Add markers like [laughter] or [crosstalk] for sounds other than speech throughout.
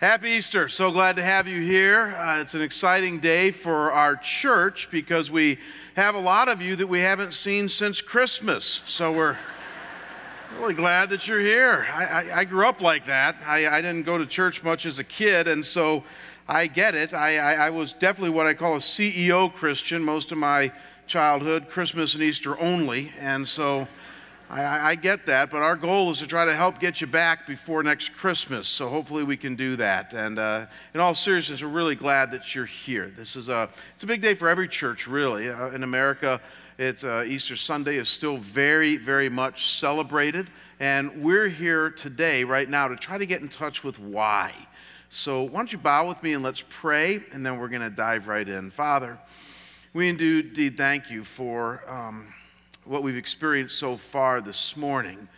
Happy Easter. So glad to have you here. Uh, it's an exciting day for our church because we have a lot of you that we haven't seen since Christmas. So we're really glad that you're here. I, I, I grew up like that. I, I, didn't go to church much as a kid, and so I get it. I, I was definitely what I call a CEO Christian most of my childhood, Christmas and Easter only. And so I, I, get that, but our goal is to try to help get you back before next Christmas. So hopefully we can do that. And uh, in all seriousness, we're really glad that you're here. This is a it's a big day for every church, really. Uh, in America, it's uh, Easter Sunday is still very, very much celebrated, and we're here today, right now, to try to get in touch with why. So why don't you bow with me and let's pray, and then we're going to dive right in. Father, we indeed thank you for. Um, what we've experienced so far this morning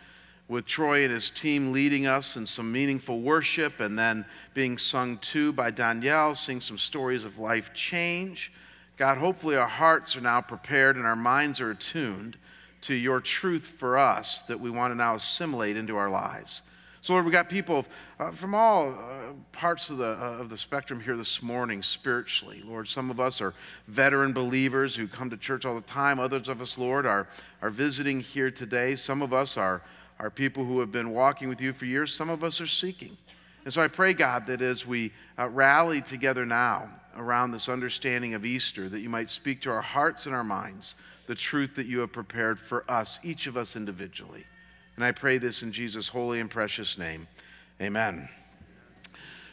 with Troy and his team leading us in some meaningful worship and then being sung to by Danielle, seeing some stories of life change. God, hopefully our hearts are now prepared and our minds are attuned to your truth for us that we want to now assimilate into our lives. So, Lord, we've got people uh, from all uh, parts of the, uh, of the spectrum here this morning spiritually. Lord, some of us are veteran believers who come to church all the time. Others of us, Lord, are, are visiting here today. Some of us are, are people who have been walking with you for years. Some of us are seeking. And so I pray, God, that as we uh, rally together now around this understanding of Easter, that you might speak to our hearts and our minds the truth that you have prepared for us, each of us individually. And I pray this in Jesus' holy and precious name. Amen.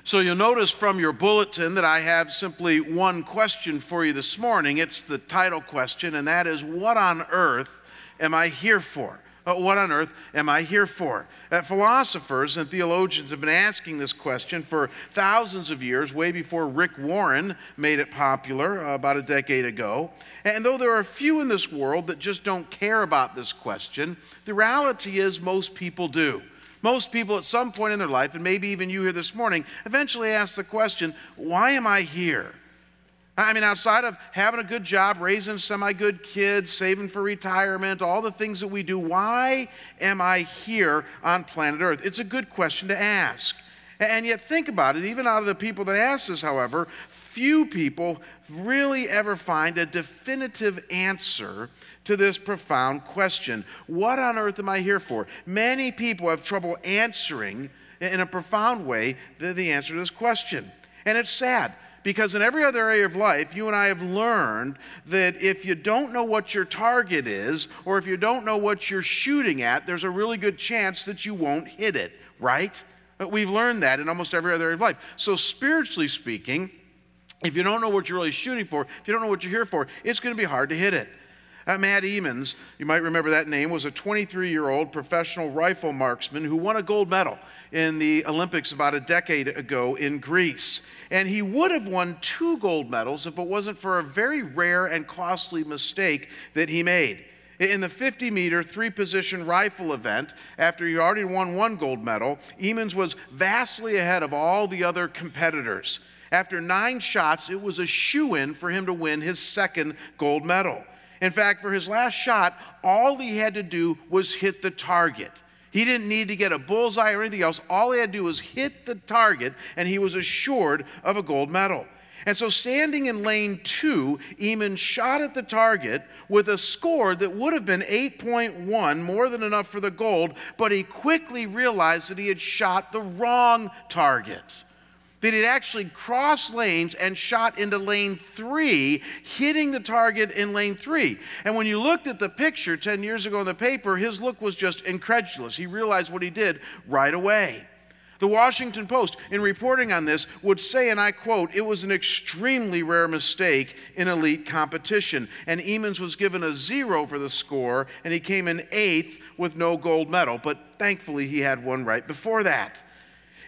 So you'll notice from your bulletin that I have simply one question for you this morning. It's the title question, and that is What on earth am I here for? Uh, what on earth am I here for? Uh, philosophers and theologians have been asking this question for thousands of years, way before Rick Warren made it popular uh, about a decade ago. And though there are a few in this world that just don't care about this question, the reality is most people do. Most people at some point in their life, and maybe even you here this morning, eventually ask the question, Why am I here? I mean, outside of having a good job, raising semi good kids, saving for retirement, all the things that we do, why am I here on planet Earth? It's a good question to ask. And yet, think about it. Even out of the people that ask this, however, few people really ever find a definitive answer to this profound question What on earth am I here for? Many people have trouble answering in a profound way the, the answer to this question. And it's sad because in every other area of life, you and I have learned that if you don't know what your target is, or if you don't know what you're shooting at, there's a really good chance that you won't hit it, right? But we've learned that in almost every other area of life. So, spiritually speaking, if you don't know what you're really shooting for, if you don't know what you're here for, it's going to be hard to hit it. Uh, Matt Emmons, you might remember that name, was a 23 year old professional rifle marksman who won a gold medal in the Olympics about a decade ago in Greece. And he would have won two gold medals if it wasn't for a very rare and costly mistake that he made. In the 50 meter three position rifle event, after he already won one gold medal, Emmons was vastly ahead of all the other competitors. After nine shots, it was a shoe in for him to win his second gold medal. In fact, for his last shot, all he had to do was hit the target. He didn't need to get a bullseye or anything else. All he had to do was hit the target, and he was assured of a gold medal. And so, standing in lane two, Emmons shot at the target with a score that would have been 8.1, more than enough for the gold, but he quickly realized that he had shot the wrong target that he'd actually crossed lanes and shot into lane three, hitting the target in lane three. And when you looked at the picture 10 years ago in the paper, his look was just incredulous. He realized what he did right away. The Washington Post, in reporting on this, would say, and I quote, it was an extremely rare mistake in elite competition. And Emmons was given a zero for the score, and he came in eighth with no gold medal. But thankfully, he had one right before that.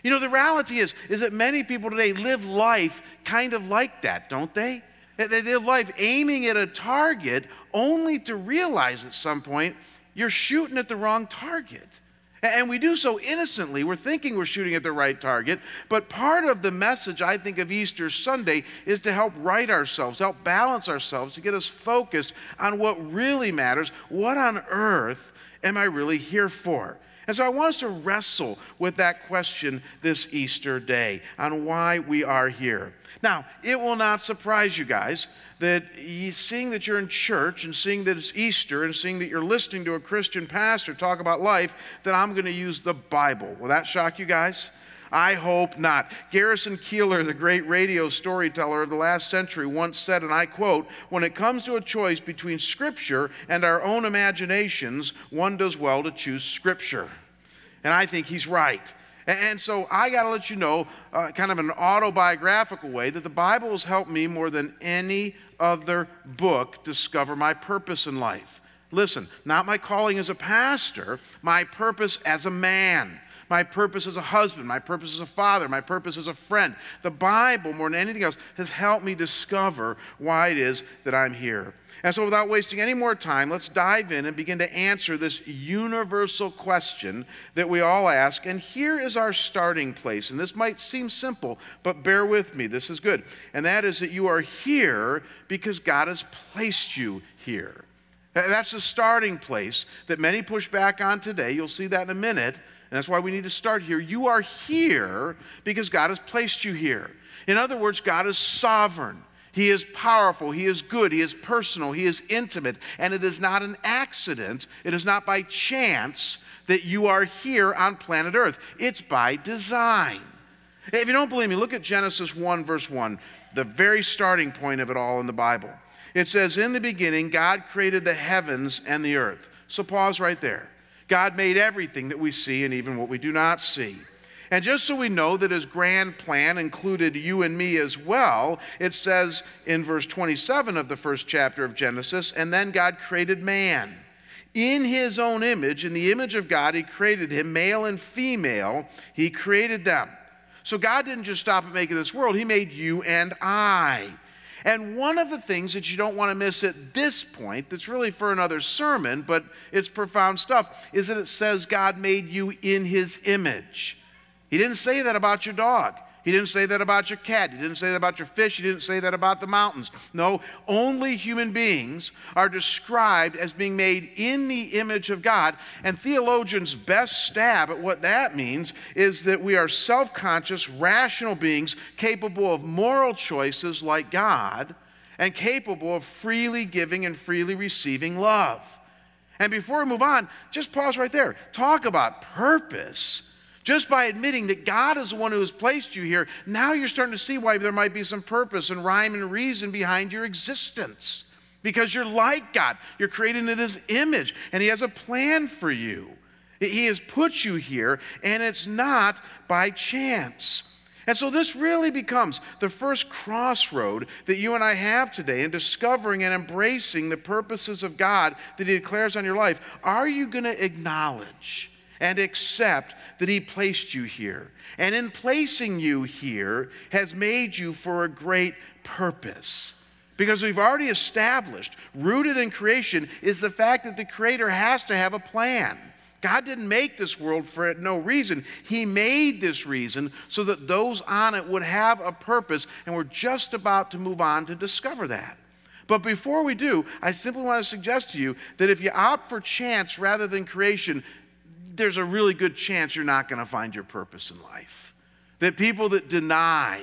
You know, the reality is, is that many people today live life kind of like that, don't they? They live life aiming at a target only to realize at some point you're shooting at the wrong target. And we do so innocently. We're thinking we're shooting at the right target. But part of the message, I think, of Easter Sunday is to help right ourselves, help balance ourselves, to get us focused on what really matters. What on earth am I really here for? And so I want us to wrestle with that question this Easter day on why we are here. Now, it will not surprise you guys that seeing that you're in church and seeing that it's Easter and seeing that you're listening to a Christian pastor talk about life, that I'm going to use the Bible. Will that shock you guys? I hope not. Garrison Keillor, the great radio storyteller of the last century, once said, and I quote, When it comes to a choice between Scripture and our own imaginations, one does well to choose Scripture. And I think he's right. And so I got to let you know, uh, kind of an autobiographical way, that the Bible has helped me more than any other book discover my purpose in life. Listen, not my calling as a pastor, my purpose as a man my purpose as a husband, my purpose as a father, my purpose as a friend. The Bible, more than anything else, has helped me discover why it is that I'm here. And so, without wasting any more time, let's dive in and begin to answer this universal question that we all ask. And here is our starting place. And this might seem simple, but bear with me. This is good. And that is that you are here because God has placed you here. That's the starting place that many push back on today. You'll see that in a minute. And that's why we need to start here. You are here because God has placed you here. In other words, God is sovereign. He is powerful. He is good. He is personal. He is intimate. And it is not an accident. It is not by chance that you are here on planet Earth. It's by design. If you don't believe me, look at Genesis 1, verse 1, the very starting point of it all in the Bible. It says, In the beginning, God created the heavens and the earth. So pause right there. God made everything that we see and even what we do not see. And just so we know that his grand plan included you and me as well, it says in verse 27 of the first chapter of Genesis, and then God created man. In his own image, in the image of God, he created him, male and female, he created them. So God didn't just stop at making this world, he made you and I. And one of the things that you don't want to miss at this point, that's really for another sermon, but it's profound stuff, is that it says God made you in his image. He didn't say that about your dog. He didn't say that about your cat. He didn't say that about your fish. He didn't say that about the mountains. No, only human beings are described as being made in the image of God. And theologians' best stab at what that means is that we are self conscious, rational beings capable of moral choices like God and capable of freely giving and freely receiving love. And before we move on, just pause right there. Talk about purpose. Just by admitting that God is the one who has placed you here, now you're starting to see why there might be some purpose and rhyme and reason behind your existence. Because you're like God, you're created in His image, and He has a plan for you. He has put you here, and it's not by chance. And so, this really becomes the first crossroad that you and I have today in discovering and embracing the purposes of God that He declares on your life. Are you going to acknowledge and accept that He placed you here. And in placing you here, has made you for a great purpose. Because we've already established, rooted in creation, is the fact that the Creator has to have a plan. God didn't make this world for no reason. He made this reason so that those on it would have a purpose, and we're just about to move on to discover that. But before we do, I simply want to suggest to you that if you opt for chance rather than creation, there's a really good chance you're not going to find your purpose in life. That people that deny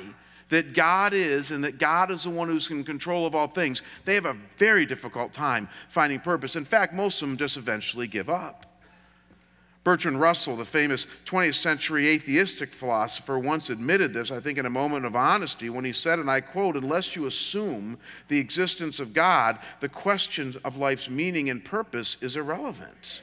that God is and that God is the one who's in control of all things, they have a very difficult time finding purpose. In fact, most of them just eventually give up. Bertrand Russell, the famous 20th century atheistic philosopher, once admitted this, I think, in a moment of honesty, when he said, and I quote, Unless you assume the existence of God, the question of life's meaning and purpose is irrelevant.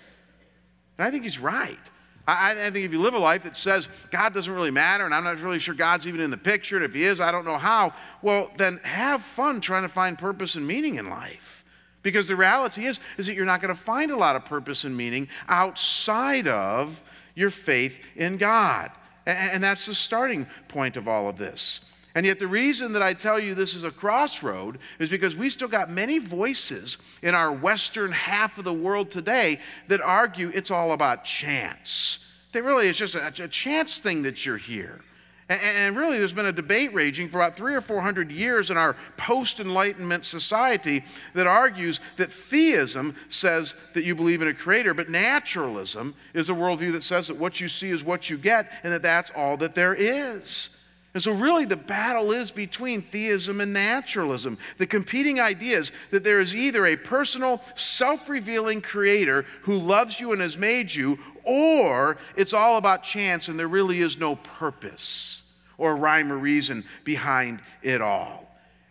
And I think he's right. I, I, think if you live a life that says God doesn't really matter and I'm not really sure God's even in the picture, and if He is, I don't know how, well, then have fun trying to find purpose and meaning in life. Because the reality is, is that you're not going to find a lot of purpose and meaning outside of your faith in God. And, and that's the starting point of all of this. And yet, the reason that I tell you this is a crossroad is because we still got many voices in our Western half of the world today that argue it's all about chance. That really it's just a, a chance thing that you're here. And really, there's been a debate raging for about three or four hundred years in our post Enlightenment society that argues that theism says that you believe in a creator, but naturalism is a worldview that says that what you see is what you get and that that's all that there is. And so, really, the battle is between theism and naturalism. The competing ideas that there is either a personal, self revealing creator who loves you and has made you, or it's all about chance and there really is no purpose or rhyme or reason behind it all.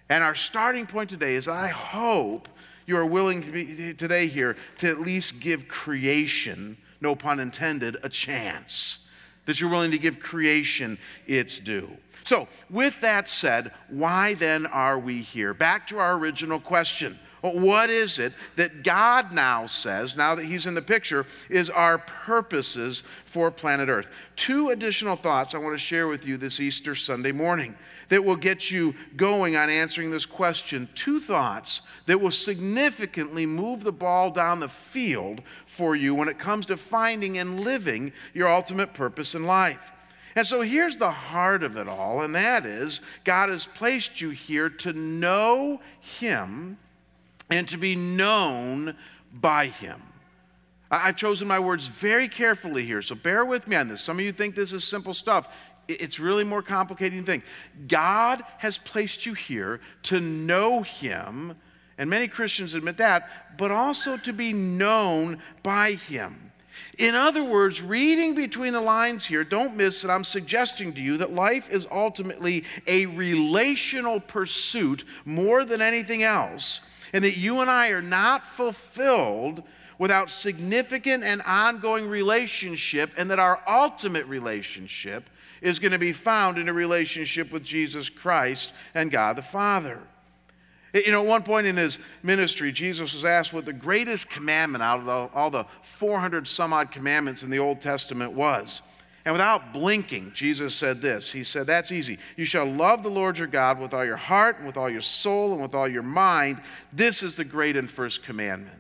And our starting point today is I hope you are willing to be today here to at least give creation, no pun intended, a chance. That you're willing to give creation its due. So, with that said, why then are we here? Back to our original question. What is it that God now says, now that He's in the picture, is our purposes for planet Earth? Two additional thoughts I want to share with you this Easter Sunday morning that will get you going on answering this question. Two thoughts that will significantly move the ball down the field for you when it comes to finding and living your ultimate purpose in life. And so here's the heart of it all, and that is God has placed you here to know Him and to be known by Him. I've chosen my words very carefully here, so bear with me on this. Some of you think this is simple stuff. It's really more complicated think. God has placed you here to know Him, and many Christians admit that, but also to be known by Him. In other words, reading between the lines here, don't miss that I'm suggesting to you that life is ultimately a relational pursuit more than anything else, and that you and I are not fulfilled without significant and ongoing relationship, and that our ultimate relationship is going to be found in a relationship with Jesus Christ and God the Father. You know, at one point in his ministry, Jesus was asked what the greatest commandment out of the, all the 400 some odd commandments in the Old Testament was. And without blinking, Jesus said this He said, That's easy. You shall love the Lord your God with all your heart, and with all your soul, and with all your mind. This is the great and first commandment.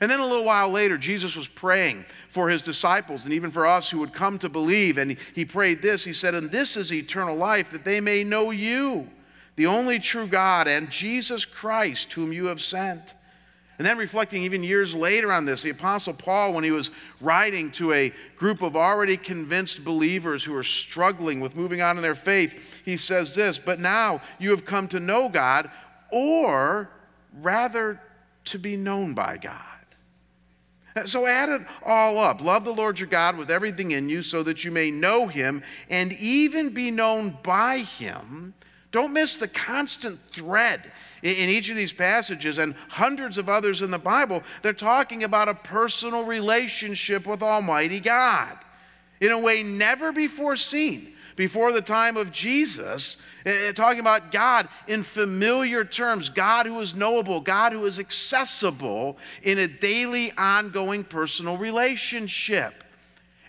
And then a little while later, Jesus was praying for his disciples and even for us who would come to believe. And he prayed this He said, And this is eternal life, that they may know you the only true God, and Jesus Christ, whom you have sent. And then reflecting even years later on this, the Apostle Paul, when he was writing to a group of already convinced believers who are struggling with moving on in their faith, he says this But now you have come to know God, or rather to be known by God. So add it all up. Love the Lord your God with everything in you so that you may know him and even be known by him don't miss the constant thread in each of these passages and hundreds of others in the Bible. They're talking about a personal relationship with Almighty God in a way never before seen before the time of Jesus, eh, eh, talking about God in familiar terms, God who is knowable, God who is accessible in a daily, ongoing personal relationship.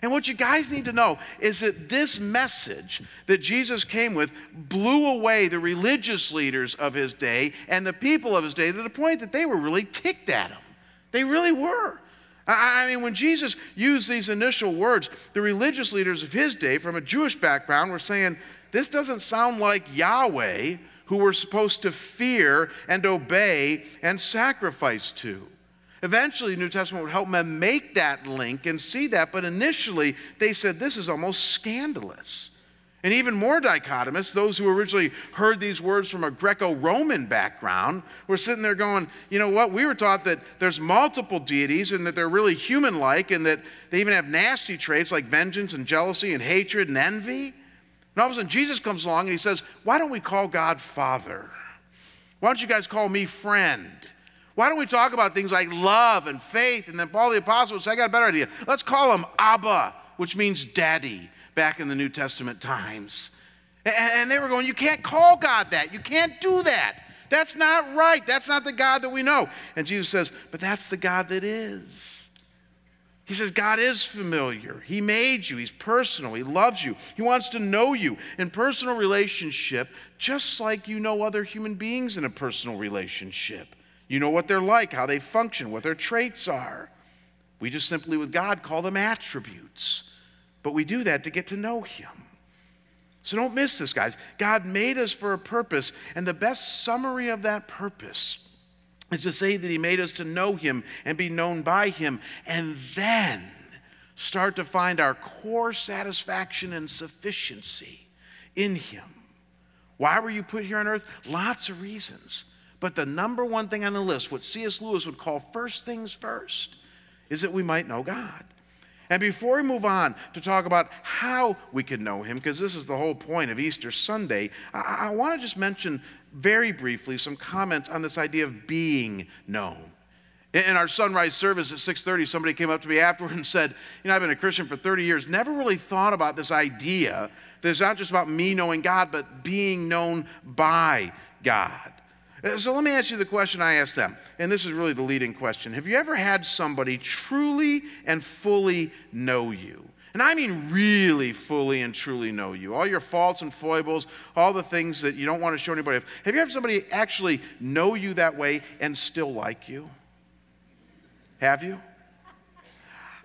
And what you guys need to know is that this message that Jesus came with blew away the religious leaders of his day and the people of his day to the point that they were really ticked at him. They really were. I mean, when Jesus used these initial words, the religious leaders of his day from a Jewish background were saying, This doesn't sound like Yahweh, who we're supposed to fear and obey and sacrifice to. Eventually, the New Testament would help them make that link and see that, but initially they said this is almost scandalous. And even more dichotomous, those who originally heard these words from a Greco Roman background were sitting there going, you know what? We were taught that there's multiple deities and that they're really human like and that they even have nasty traits like vengeance and jealousy and hatred and envy. And all of a sudden, Jesus comes along and he says, Why don't we call God Father? Why don't you guys call me friend? Why don't we talk about things like love and faith? And then Paul the Apostle say, I got a better idea. Let's call him Abba, which means daddy, back in the New Testament times. And they were going, You can't call God that. You can't do that. That's not right. That's not the God that we know. And Jesus says, But that's the God that is. He says, God is familiar. He made you. He's personal. He loves you. He wants to know you in personal relationship, just like you know other human beings in a personal relationship. You know what they're like, how they function, what their traits are. We just simply, with God, call them attributes. But we do that to get to know Him. So don't miss this, guys. God made us for a purpose, and the best summary of that purpose is to say that He made us to know Him and be known by Him, and then start to find our core satisfaction and sufficiency in Him. Why were you put here on earth? Lots of reasons. But the number one thing on the list, what C.S. Lewis would call first things first, is that we might know God. And before we move on to talk about how we can know Him, because this is the whole point of Easter Sunday, I, I want to just mention very briefly some comments on this idea of being known. In our sunrise service at 6:30, somebody came up to me afterward and said, "You know, I've been a Christian for 30 years. Never really thought about this idea that it's not just about me knowing God, but being known by God." Uh, so let me ask you the question I asked them, and this is really the leading question. Have you ever had somebody truly and fully know you? And I mean really fully and truly know you. All your faults and foibles, all the things that you don't want to show anybody. Have you ever had somebody actually know you that way and still like you? Have you?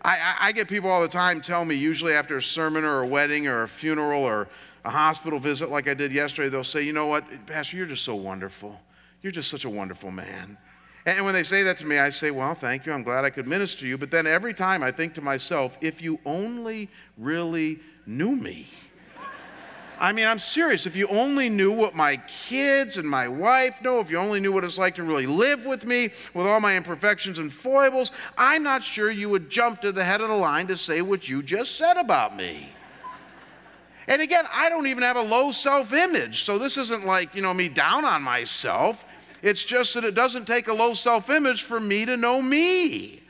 I, I, get people all the time tell me, usually after a sermon or a wedding or a funeral or a hospital visit like I did yesterday, they'll say, You know what, Pastor, you're just so wonderful. You're just such a wonderful man. And when they say that to me, I say, Well, thank you. I'm glad I could minister to you. But then every time I think to myself, If you only really knew me. I mean, I'm serious. If you only knew what my kids and my wife know, if you only knew what it's like to really live with me with all my imperfections and foibles, I'm not sure you would jump to the head of the line to say what you just said about me. And again, I don't even have a low self image. So this isn't like, you know, me down on myself. It's just that it doesn't take a low self image for me to know me.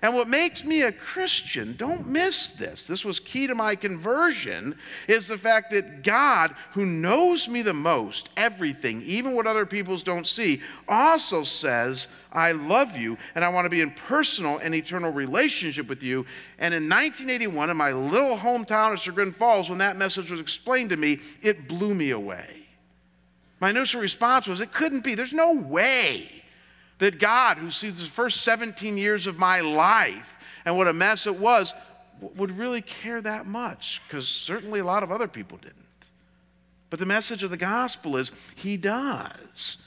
And what makes me a Christian, don't miss this, this was key to my conversion, is the fact that God, who knows me the most, everything, even what other peoples don't see, also says, I love you and I want to be in personal and eternal relationship with you. And in 1981, in my little hometown of Chagrin Falls, when that message was explained to me, it blew me away. My initial response was, It couldn't be. There's no way that God, who sees the first 17 years of my life and what a mess it was, would really care that much, because certainly a lot of other people didn't. But the message of the gospel is He does.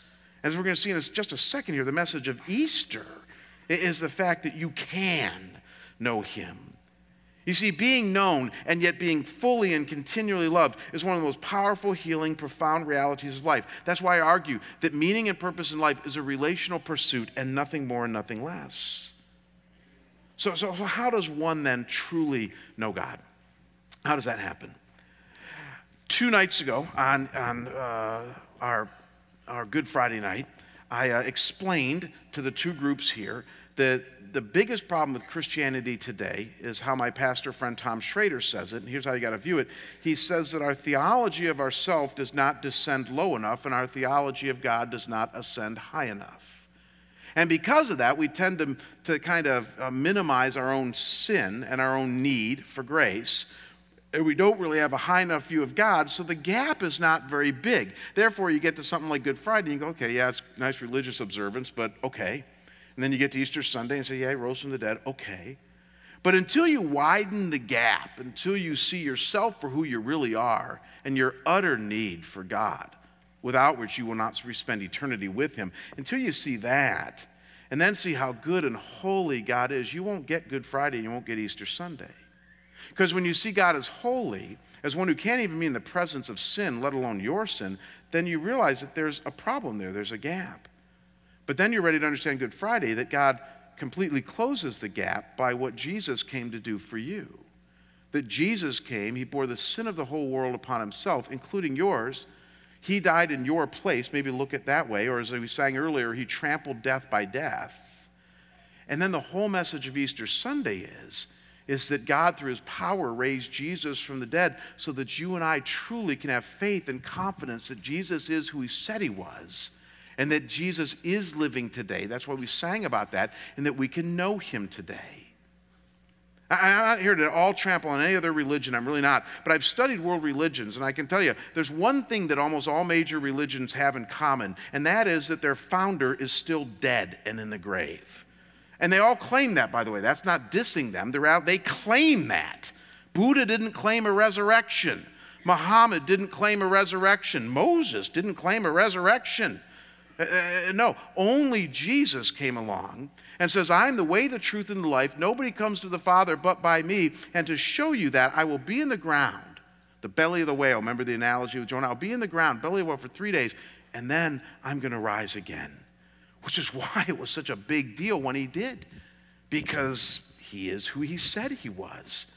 As we're going to see in just a second here, the message of Easter is the fact that you can know Him. You see, being known and yet being fully and continually loved is one of the most powerful, healing, profound realities of life. That's why I argue that meaning and purpose in life is a relational pursuit and nothing more and nothing less. So, so, so how does one then truly know God? How does that happen? Two nights ago, on, on uh, our, our Good Friday night, I uh, explained to the two groups here that the biggest problem with Christianity today is how my pastor friend Tom Schrader says it, and here's how you got to view it. He says that our theology of ourself does not descend low enough, and our theology of God does not ascend high enough. And because of that, we tend to, to kind of uh, minimize our own sin and our own need for grace. And we don't really have a high enough view of God, so the gap is not very big. Therefore, you get to something like Good Friday, and you go, okay, yeah, it's nice religious observance, but okay. And then you get to Easter Sunday and say, Yeah, he rose from the dead. Okay. But until you widen the gap, until you see yourself for who you really are and your utter need for God, without which you will not spend eternity with Him, until you see that, and then see how good and holy God is, you won't get Good Friday and you won't get Easter Sunday. Because when you see God as holy, as one who can't even be in the presence of sin, let alone your sin, then you realize that there's a problem there, there's a gap. But then you're ready to understand Good Friday that God completely closes the gap by what Jesus came to do for you. That Jesus came, He bore the sin of the whole world upon Himself, including yours. He died in your place. Maybe look at that way. Or as we sang earlier, He trampled death by death. And then the whole message of Easter Sunday is, is that God, through his power, raised Jesus from the dead so that you and I truly can have faith and confidence that Jesus is who he said he was and that Jesus is living today. That's why we sang about that, and that we can know him today. I'm not here to all trample on any other religion, I'm really not. But I've studied world religions, and I can tell you there's one thing that almost all major religions have in common, and that is that their founder is still dead and in the grave. And they all claim that, by the way. That's not dissing them, They're out, they claim that. Buddha didn't claim a resurrection. Muhammad didn't claim a resurrection. Moses didn't claim a resurrection. Uh, uh, no, only Jesus came along and says, I'm the way, the truth, and the life. Nobody comes to the Father but by me. And to show you that, I will be in the ground, the belly of the whale. Remember the analogy with Jonah? I'll be in the ground, belly of the whale for three days, and then I'm going to rise again. Which is [laughs] why it was such a big deal when he did, because he is who he said he was.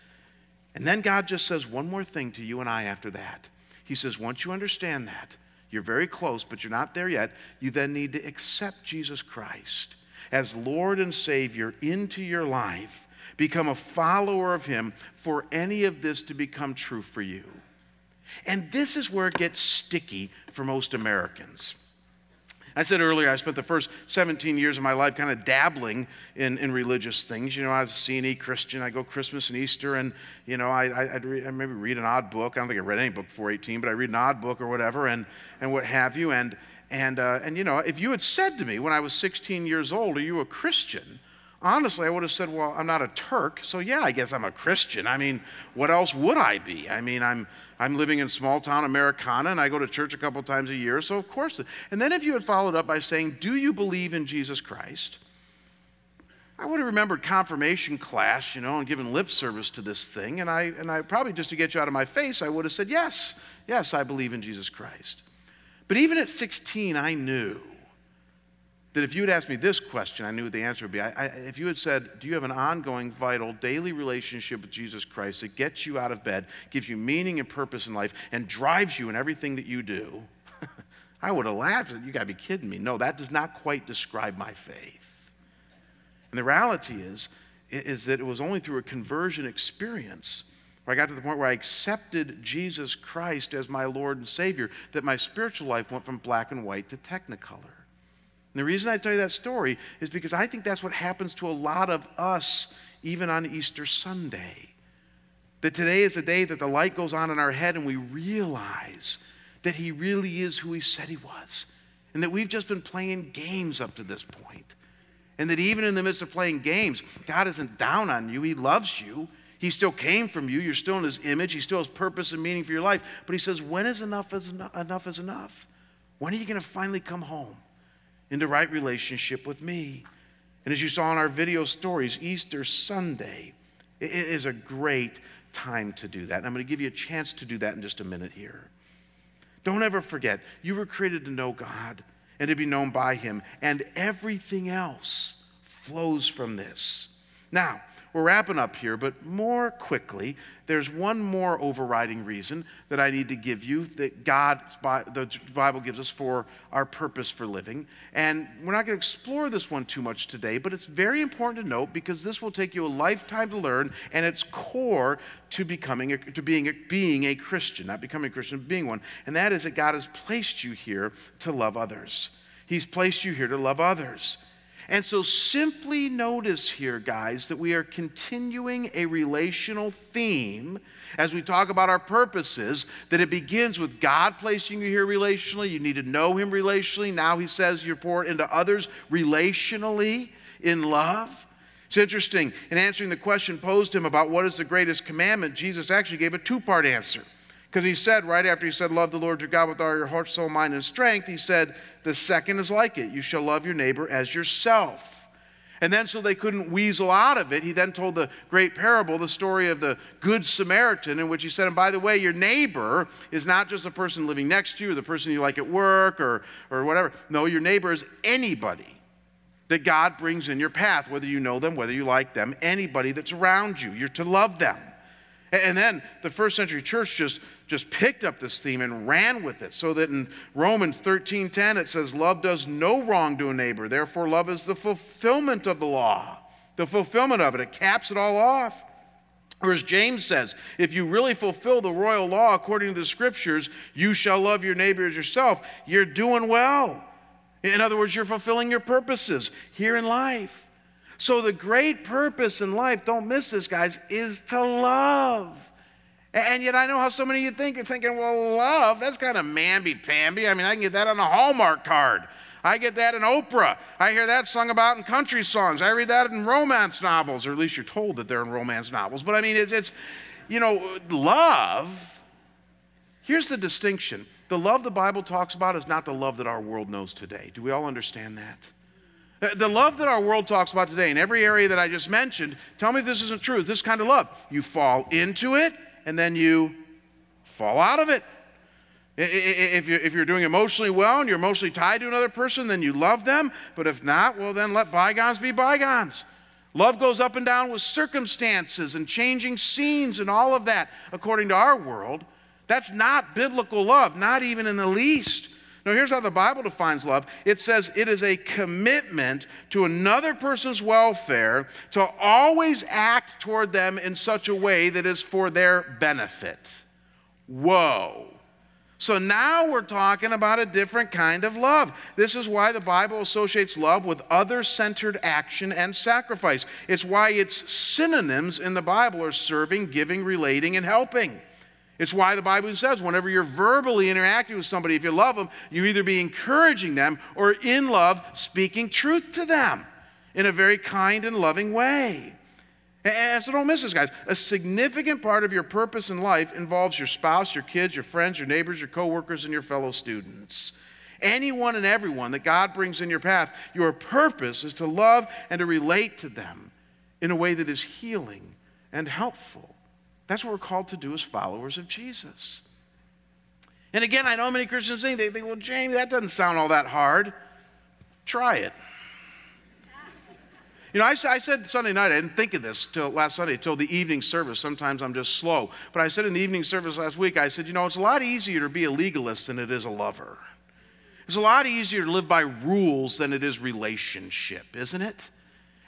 And then God just says one more thing to you and I after that. He says, once you understand that, you're very close, but you're not there yet, you then need to accept Jesus Christ as Lord and Savior into your life. Become a follower of Him for any of this to become true for you. And this is where it gets sticky for most Americans. I said earlier, I spent the first 17 years of my life kind of dabbling in, in religious things. You know, I was a C&E Christian. I go Christmas and Easter, and, you know, I, I'd re- I maybe read an odd book. I don't think I read any book before 18, but I read an odd book or whatever, and, and what have you. And, and, uh, and, you know, if you had said to me when I was 16 years old, are you a Christian? Honestly, I would have said, well, I'm not a Turk, so yeah, I guess I'm a Christian. I mean, what else would I be? I mean, I'm, I'm living in small town Americana and I go to church a couple times a year, so of course. And then if you had followed up by saying, do you believe in Jesus Christ? I would have remembered confirmation class, you know, and given lip service to this thing. And I, and I probably just to get you out of my face, I would have said, yes, yes, I believe in Jesus Christ. But even at 16, I knew that if you had asked me this question, I knew what the answer would be. I, I, if you had said, Do you have an ongoing, vital, daily relationship with Jesus Christ that gets you out of bed, gives you meaning and purpose in life, and drives you in everything that you do? [laughs] I would have laughed. You got to be kidding me. No, that does not quite describe my faith. And the reality is, is that it was only through a conversion experience where I got to the point where I accepted Jesus Christ as my Lord and Savior that my spiritual life went from black and white to technicolor. And the reason I tell you that story is because I think that's what happens to a lot of us, even on Easter Sunday. That today is the day that the light goes on in our head and we realize that He really is who He said He was. And that we've just been playing games up to this point. And that even in the midst of playing games, God isn't down on you, He loves you. He still came from you. You're still in His image. He still has purpose and meaning for your life. But He says, when is enough is enough, enough is enough? When are you going to finally come home? Into the right relationship with me. And as you saw in our video stories, Easter Sunday is a great time to do that. And I'm going to give you a chance to do that in just a minute here. Don't ever forget, you were created to know God and to be known by Him, and everything else flows from this. Now, we're wrapping up here, but more quickly, there's one more overriding reason that I need to give you that God, the Bible gives us for our purpose for living. And we're not going to explore this one too much today, but it's very important to note because this will take you a lifetime to learn, and it's core to becoming a, to being a, being a Christian, not becoming a Christian, being one. And that is that God has placed you here to love others. He's placed you here to love others. And so simply notice here, guys, that we are continuing a relational theme as we talk about our purposes, that it begins with God placing you here relationally. You need to know Him relationally. Now He says you're poured into others relationally in love. It's interesting, in answering the question posed to him about what is the greatest commandment, Jesus actually gave a two part answer. Because he said, right after he said, Love the Lord your God with all your heart, soul, mind, and strength, he said, The second is like it. You shall love your neighbor as yourself. And then, so they couldn't weasel out of it, he then told the great parable, the story of the Good Samaritan, in which he said, And by the way, your neighbor is not just a person living next to you, or the person you like at work, or, or whatever. No, your neighbor is anybody that God brings in your path, whether you know them, whether you like them, anybody that's around you. You're to love them. And then the first century church just, just picked up this theme and ran with it. So that in Romans 13:10 it says, Love does no wrong to a neighbor. Therefore, love is the fulfillment of the law. The fulfillment of it. It caps it all off. Or as James says, if you really fulfill the royal law according to the scriptures, you shall love your neighbor as yourself, you're doing well. In other words, you're fulfilling your purposes here in life. So, the great purpose in life, don't miss this, guys, is to love. And yet, I know how so many of you think, you're thinking, well, love, that's kind of mamby pamby. I mean, I can get that on a Hallmark card. I get that in Oprah. I hear that sung about in country songs. I read that in romance novels, or at least you're told that they're in romance novels. But I mean, it's, it's you know, love Here's the distinction the love the Bible talks about is not the love that our world knows today. Do we all understand that? Uh, the love that our world talks about today, in every area that I just mentioned, tell me if this isn't true. This kind of love. You fall into it and then you fall out of it. If you're, doing emotionally well and you're emotionally tied to another person, then you love them. But if not, well, then let bygones be bygones. Love goes up and down with circumstances and changing scenes and all of that, according to our world. That's not biblical love, not even in the least. Now, here's how the Bible defines love it says it is a commitment to another person's welfare to always act toward them in such a way that is for their benefit. Whoa. So now we're talking about a different kind of love. This is why the Bible associates love with other centered action and sacrifice. It's why its synonyms in the Bible are serving, giving, relating, and helping. It's why the Bible says whenever you're verbally interacting with somebody, if you love them, you either be encouraging them or in love speaking truth to them in a very kind and loving way. And so don't miss this, guys. A significant part of your purpose in life involves your spouse, your kids, your friends, your neighbors, your coworkers, and your fellow students. Anyone and everyone that God brings in your path, your purpose is to love and to relate to them in a way that is healing and helpful. That's what we're called to do as followers of Jesus. And again, I know many Christians think, they think, well, Jamie, that doesn't sound all that hard. Try it. You know, I, I, said Sunday night, I didn't think of this till last Sunday, till the evening service. Sometimes I'm just slow. But I said in the evening service last week, I said, you know, it's a lot easier to be a legalist than it is a lover. It's a lot easier to live by rules than it is relationship, isn't it?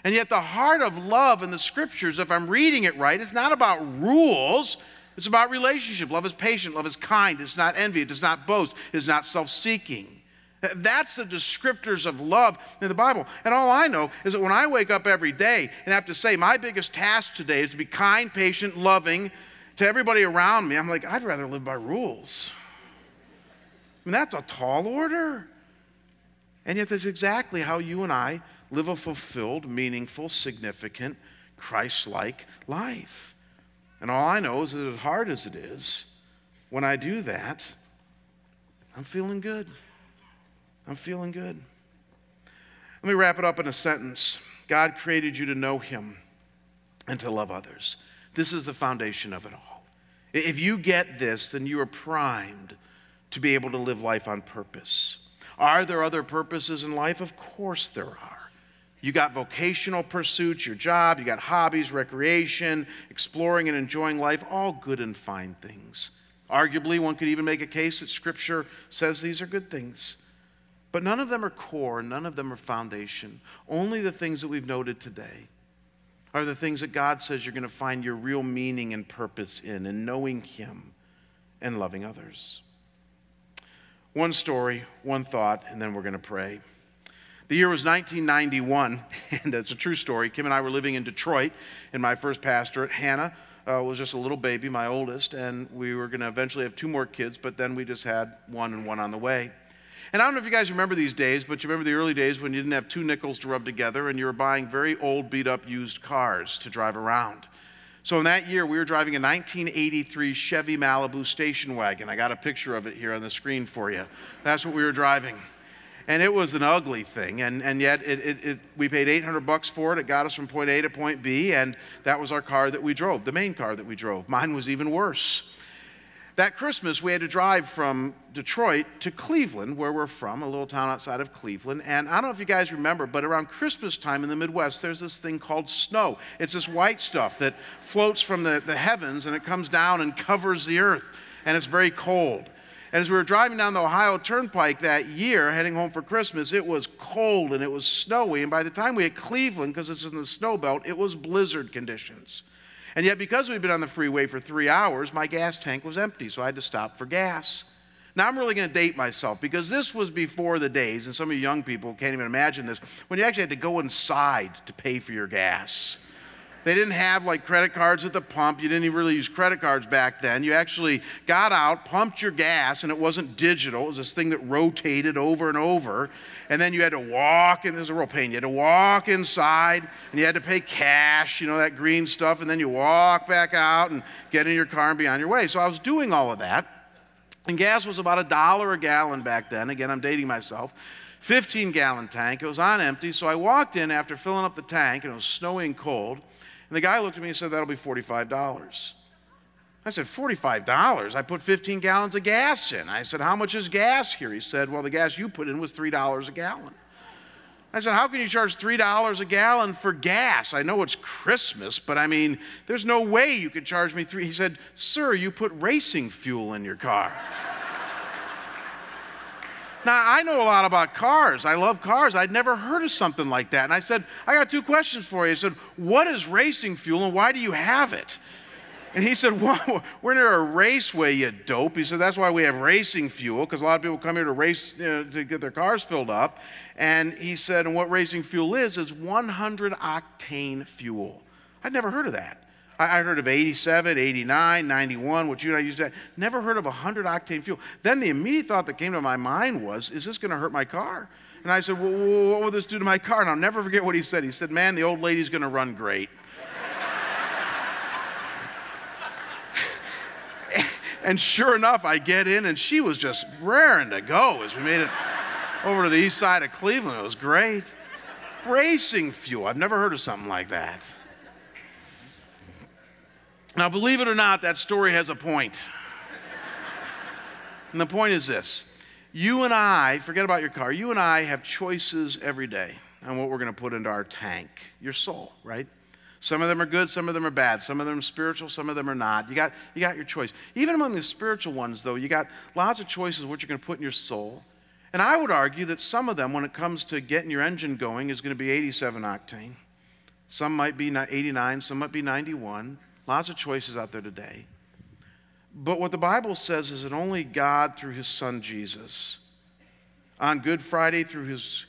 And yet, the heart of love in the scriptures, if I'm reading it right, is not about rules. It's about relationship. Love is patient. Love is kind. It's not envy. It does not boast. It is not self seeking. That's the descriptors of love in the Bible. And all I know is that when I wake up every day and have to say, my biggest task today is to be kind, patient, loving to everybody around me, I'm like, I'd rather live by rules. I mean, that's a tall order. And yet, that's exactly how you and I live a fulfilled, meaningful, significant, Christ like life. And all I know is that as hard as it is, when I do that, I'm feeling good. I'm feeling good. Let me wrap it up in a sentence God created you to know Him and to love others. This is the foundation of it all. If you get this, then you are primed to be able to live life on purpose. Are there other purposes in life? Of course there are. You got vocational pursuits, your job, you got hobbies, recreation, exploring and enjoying life, all good and fine things. Arguably, one could even make a case that Scripture says these are good things. But none of them are core, none of them are foundation. Only the things that we've noted today are the things that God says you're going to find your real meaning and purpose in, in knowing Him and loving others. One story, one thought, and then we're going to pray. The year was 1991, [laughs] and it's a true story. Kim and I were living in Detroit in my first pastorate. Hannah uh, was just a little baby, my oldest, and we were going to eventually have two more kids, but then we just had one and one on the way. And I don't know if you guys remember these days, but you remember the early days when you didn't have two nickels to rub together and you were buying very old, beat up used cars to drive around. So in that year, we were driving a 1983 Chevy Malibu station wagon. I got a picture of it here on the screen for you. That's what we were driving and it was an ugly thing. And, and yet, it, it, it, we paid 800 bucks for it. It got us from point A to point B, and that was our car that we drove, the main car that we drove. Mine was even worse. That Christmas, we had to drive from Detroit to Cleveland, where we're from, a little town outside of Cleveland. And I don't know if you guys remember, but around Christmas time in the Midwest, there's this thing called snow. It's this white stuff that floats from the, the heavens and it comes down and covers the earth, and it's very cold. And as we were driving down the Ohio Turnpike that year, heading home for Christmas, it was cold and it was snowy. And by the time we hit Cleveland, because it's in the snow belt, it was blizzard conditions. And yet, because we'd been on the freeway for three hours, my gas tank was empty, so I had to stop for gas. Now, I'm really going to date myself because this was before the days, and some of you young people can't even imagine this, when you actually had to go inside to pay for your gas. They didn't have like credit cards at the pump. You didn't even really use credit cards back then. You actually got out, pumped your gas, and it wasn't digital. It was this thing that rotated over and over. And then you had to walk, and it was a real pain. You had to walk inside, and you had to pay cash, you know, that green stuff. And then you walk back out and get in your car and be on your way. So I was doing all of that. And gas was about a dollar a gallon back then. Again, I'm dating myself. 15 gallon tank. It was on empty. So I walked in after filling up the tank, and it was snowing cold. And the guy looked at me and said, That'll be $45. I said, $45? I put 15 gallons of gas in. I said, How much is gas here? He said, Well, the gas you put in was $3 a gallon. I said, How can you charge $3 a gallon for gas? I know it's Christmas, but I mean, there's no way you could charge me three. He said, Sir, you put racing fuel in your car. Now, I know a lot about cars. I love cars. I'd never heard of something like that. And I said, I got two questions for you. He said, What is racing fuel and why do you have it? And he said, [laughs] well, We're near a raceway, you dope. He said, That's why we have racing fuel, because a lot of people come here to race you know, to get their cars filled up. And he said, And what racing fuel is, is 100 octane fuel. I'd never heard of that. I heard of 87, 89, 91, what you and I used to. Never heard of 100 octane fuel. Then the immediate thought that came to my mind was, Is this going to hurt my car? And I said, well, What will this do to my car? And I'll never forget what he said. He said, Man, the old lady's going to run great. [laughs] And sure enough, I get in, and she was just raring to go as we made it over to the east side of Cleveland. It was great. Racing fuel. I've never heard of something like that. Now, believe it or not, that story has a point. And the point is this you and I, forget about your car, you and I have choices every day on what we're going to put into our tank, your soul, right? Some of them are good, some of them are bad. Some of them are spiritual, some of them are not. You got, you got your choice. Even among the spiritual ones, though, you got lots of choices what you're going to put in your soul. And I would argue that some of them, when it comes to getting your engine going, is going to be 87 octane. Some might be 89, some might be 91. Lots of choices out there today. But what the Bible says is that only God, through his son Jesus, on Good Friday, through his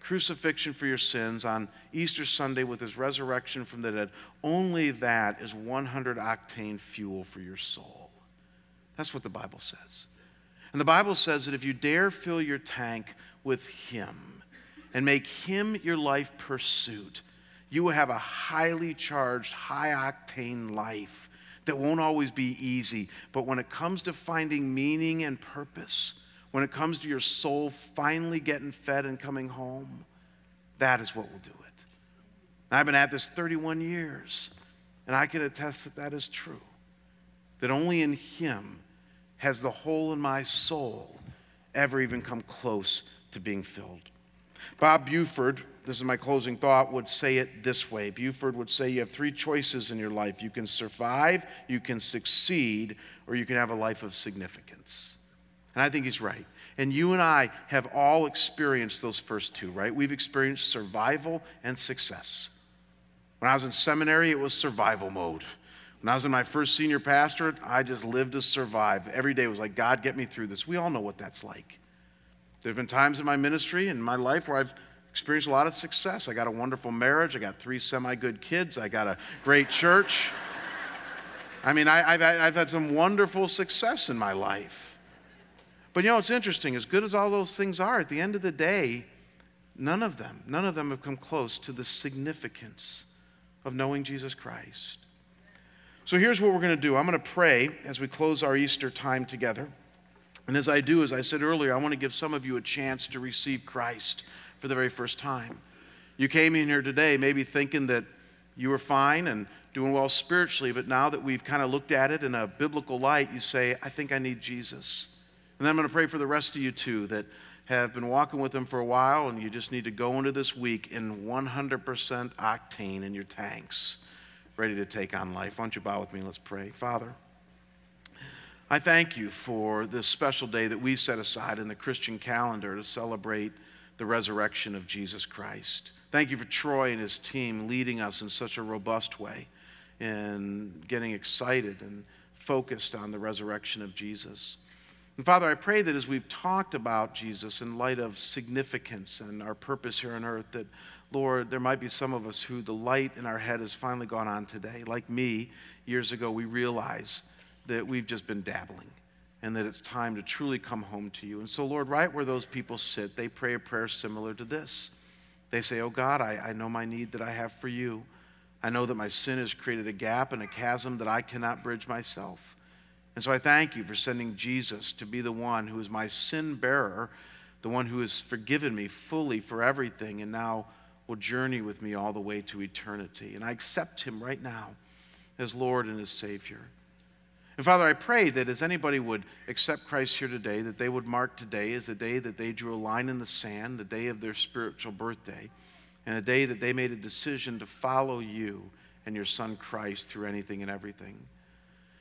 crucifixion for your sins, on Easter Sunday with his resurrection from the dead, only that is 100 octane fuel for your soul. That's what the Bible says. And the Bible says that if you dare fill your tank with him and make him your life pursuit, you will have a highly charged, high octane life that won't always be easy. But when it comes to finding meaning and purpose, when it comes to your soul finally getting fed and coming home, that is what will do it. I've been at this 31 years, and I can attest that that is true. That only in Him has the hole in my soul ever even come close to being filled. Bob Buford, this is my closing thought, would say it this way. Buford would say you have three choices in your life you can survive, you can succeed, or you can have a life of significance. And I think he's right. And you and I have all experienced those first two, right? We've experienced survival and success. When I was in seminary, it was survival mode. When I was in my first senior pastorate, I just lived to survive. Every day was like, God, get me through this. We all know what that's like. There have been times in my ministry and my life where I've experienced a lot of success. I got a wonderful marriage. I got three semi good kids. I got a great church. I mean, I, have I've had some wonderful success in my life. But you know, it's interesting, as good as all those things are, at the end of the day, none of them, none of them have come close to the significance of knowing Jesus Christ. So here's what we're going to do I'm going to pray as we close our Easter time together. And as I do, as I said earlier, I want to give some of you a chance to receive Christ for the very first time. You came in here today maybe thinking that you were fine and doing well spiritually, but now that we've kind of looked at it in a biblical light, you say, I think I need Jesus. And I'm going to pray for the rest of you too that have been walking with Him for a while and you just need to go into this week in 100% octane in your tanks, ready to take on life. Why don't you bow with me? Let's pray. Father, I thank you for this special day that we've set aside in the Christian calendar to celebrate the resurrection of Jesus Christ. Thank you for Troy and his team leading us in such a robust way in getting excited and focused on the resurrection of Jesus. And Father, I pray that as we've talked about Jesus in light of significance and our purpose here on earth, that, Lord, there might be some of us who the light in our head has finally gone on today. Like me, years ago, we realize that we've just been dabbling and that it's time to truly come home to you. And so, Lord, right where those people sit, they pray a prayer similar to this. They say, Oh God, I, I know my need that I have for you. I know that my sin has created a gap and a chasm that I cannot bridge myself. And so I thank you for sending Jesus to be the one who is my sin bearer, the one who has forgiven me fully for everything, and now will journey with me all the way to eternity. And I accept him right now as Lord and as Savior. And Father, I pray that as anybody would accept Christ here today, that they would mark today as the day that they drew a line in the sand, the day of their spiritual birthday, and the day that they made a decision to follow you and your Son Christ through anything and everything.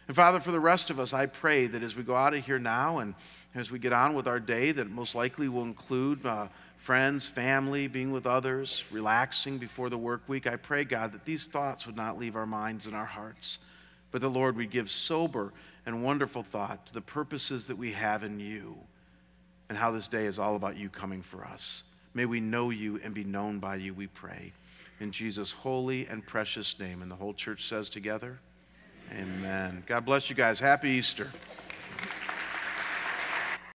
And Father, for the rest of us, I pray that as we go out of here now and as we get on with our day, that most likely will include uh, friends, family, being with others, relaxing before the work week, I pray, God, that these thoughts would not leave our minds and our hearts but the Lord, we give sober and wonderful thought to the purposes that we have in you and how this day is all about you coming for us. May we know you and be known by you, we pray. In Jesus' holy and precious name. And the whole church says together, Amen. Amen. God bless you guys. Happy Easter.